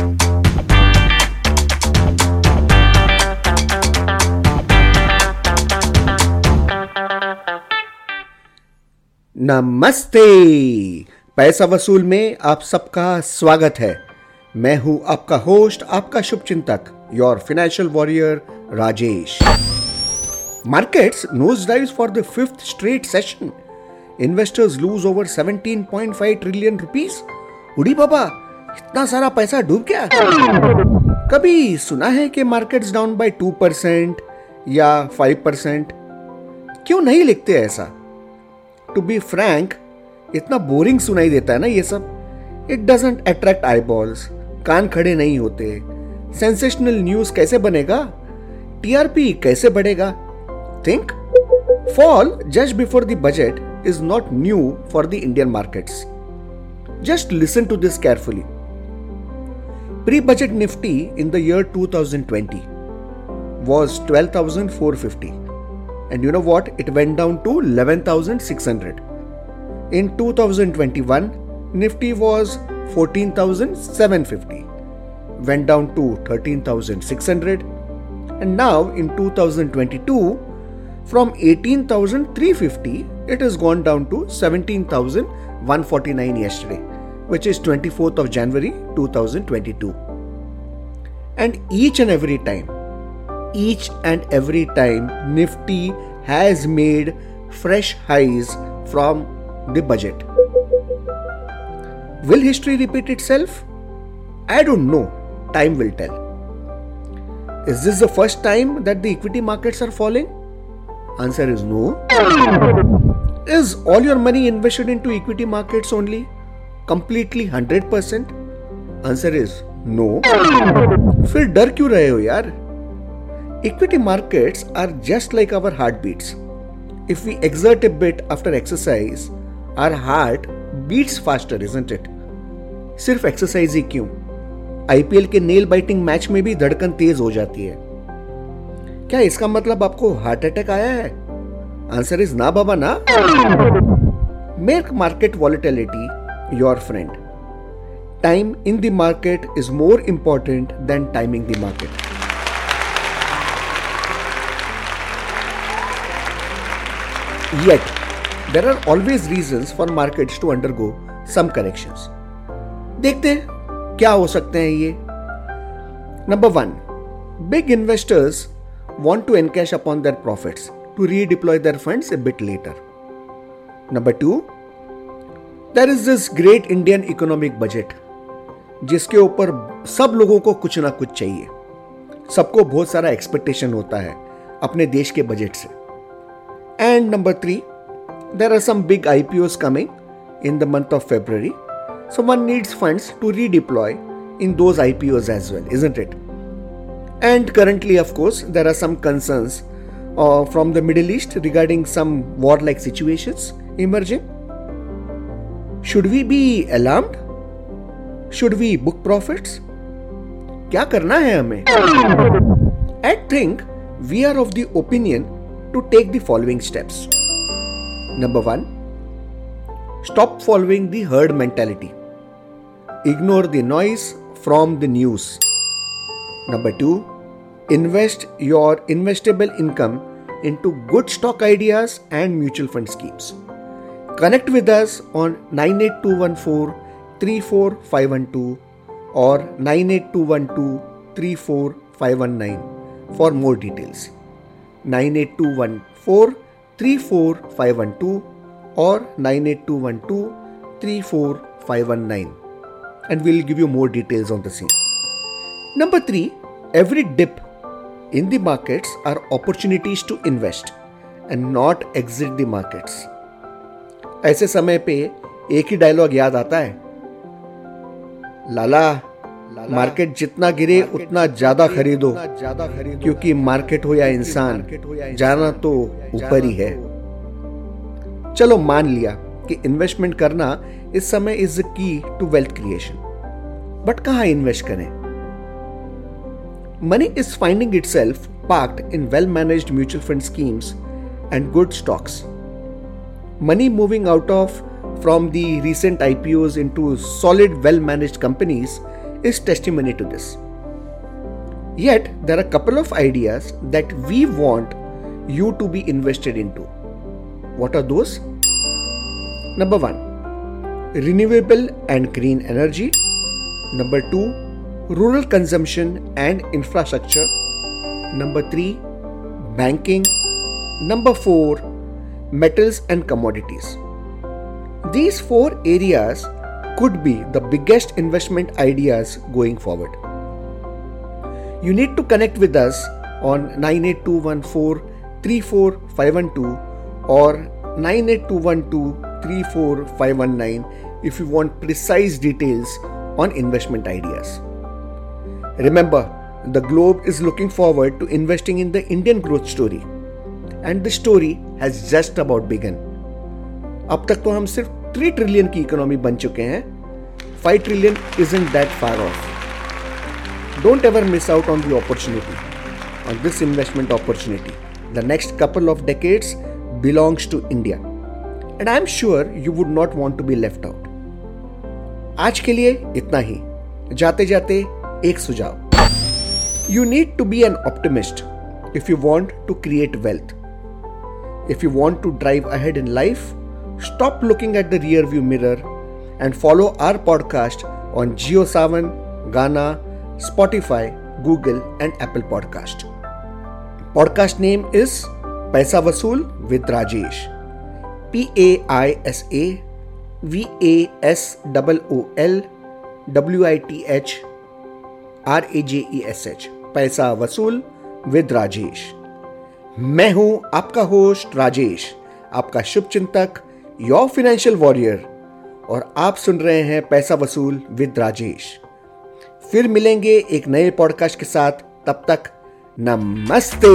नमस्ते। पैसा वसूल में आप सबका स्वागत है। मैं हूँ आपका होस्ट, आपका शुभ चिंतक your financial warrior Rajesh markets nose dives for the fifth straight session investors lose over 17.5 trillion rupees उड़ी बाबा इतना सारा पैसा डूब गया? कभी सुना है कि markets down by two percent या फाइव परसेंट क्यों नहीं लिखते ऐसा? टू बी फ्रैंक इतना बोरिंग सुनाई देता है ना ये सब। It doesn't attract eyeballs कान खड़े नहीं होते। सेंसेशनल न्यूज़ कैसे बनेगा? टीआरपी कैसे बढ़ेगा? Think fall just before the budget is not new for the Indian markets. Just listen to this carefully. Pre budget Nifty in the year 2020 was 12,450. And you know what? It went down to 11,600. In 2021, Nifty was 14,750, went down to 13,600. And now in 2022, from 18,350 it has gone down to 17,149 yesterday, which is 24th of January 2022. And each and every time, each and every time, Nifty has made fresh highs from the budget. Will history repeat itself? I don't know. Time will tell. Is this the first time that the equity markets are falling? Answer is no. Is all your money invested into equity markets only? Completely hundred percent answer is no फिर डर क्यों रहे हो यार? Equity market are just like our heart beat if we exert a bit after exercise our heart beat faster isn't it सिर्फ़ exercise ही क्यों? IPL के नेल बाइटिंग मैच में भी धड़कन तेज हो जाती है। क्या इसका मतलब आपको हार्ट अटैक आया है? आंसर इज़ ना बाबा ना। Make market volatility Your friend time in the market is more important than timing the market yet there are always reasons for markets to undergo some corrections देखते हैं क्या हो सकते हैं ये number one big investors want to encash upon their profits to redeploy their funds a bit later. Number two, there is this great Indian economic budget जिसके ऊपर सब लोगों को कुछ ना कुछ चाहिए। सबको बहुत सारा एक्सपेक्टेशन होता है अपने देश के बजट से। And number three there are some big I P Os coming in the month of February so one needs funds to redeploy in those I P Os as well is it and currently of course there are some concerns from the Middle East regarding some war like situation emerging should we be alarm should we book profit क्या करना है हमें? I think we are of the opinion to take the following steps number one stop following the herd mentality ignore the noise from the news number two invest your investable income into good stock ideas and mutual fund schemes Connect with us on 98214 34512 or 98212 34519 for more details. 98214 34512 or 98212 34519 and we'll give you more details on the same. Number 3 Every dip in the markets are opportunities to invest and not exit the markets. ऐसे समय पे एक ही dialogue याद आता है। लाला market जितना गिरे उतना ज़्यादा खरीदो। ज़्यादा खरीदो। क्योंकि मार्केट हो या इंसान जाना तो ऊपर ही है। चलो मान लिया कि इन्वेस्टमेंट करना इस समय is key to wealth creation but कहा इन्वेस्ट करें? Money is finding itself parked in well managed mutual fund schemes and good stocks. Money moving out of from the recent IPOs into solid, well managed companies is testimony to this. Yet, there are a couple of ideas that we want you to be invested into. What are those? Number one, renewable and green energy. Number two, rural consumption and infrastructure. Number three, banking. Number four, metals and commodities. These four areas could be the biggest investment ideas going forward. You need to connect with us on 98214 or 98212 if you want precise details on investment ideas. Remember, the globe is looking forward to investing in the Indian growth story and the story has just about begun. अब तक तो हम सिर्फ़ three trillion की economy बन चुके हैं। Five trillion is in that far of don't ever miss out on the opportunity this investment opportunity the next couple of decades belongs to India and I am sure you would not want to be left out आज के लिए इतना ही। जाते जाते एक सुझाव। You need to be an optimist if you want to create wealth If you want to drive ahead in life, stop looking at the rearview mirror and follow our podcast on GeoSavan, Ghana, Spotify, Google, and Apple Podcast. Podcast name is Paisa Vasool with Rajesh. P A I S A V A S O O L W I T H R A J E S H. Paisa Vasool with Rajesh. मैं हूँ आपका host Rajesh, आपका शुभ चिंतक your financial warrior और आप सुन रहे हैं पैसा वसूल विद राजेश। फिर मिलेंगे एक नए पॉडकास्ट के साथ, तब तक नमस्ते।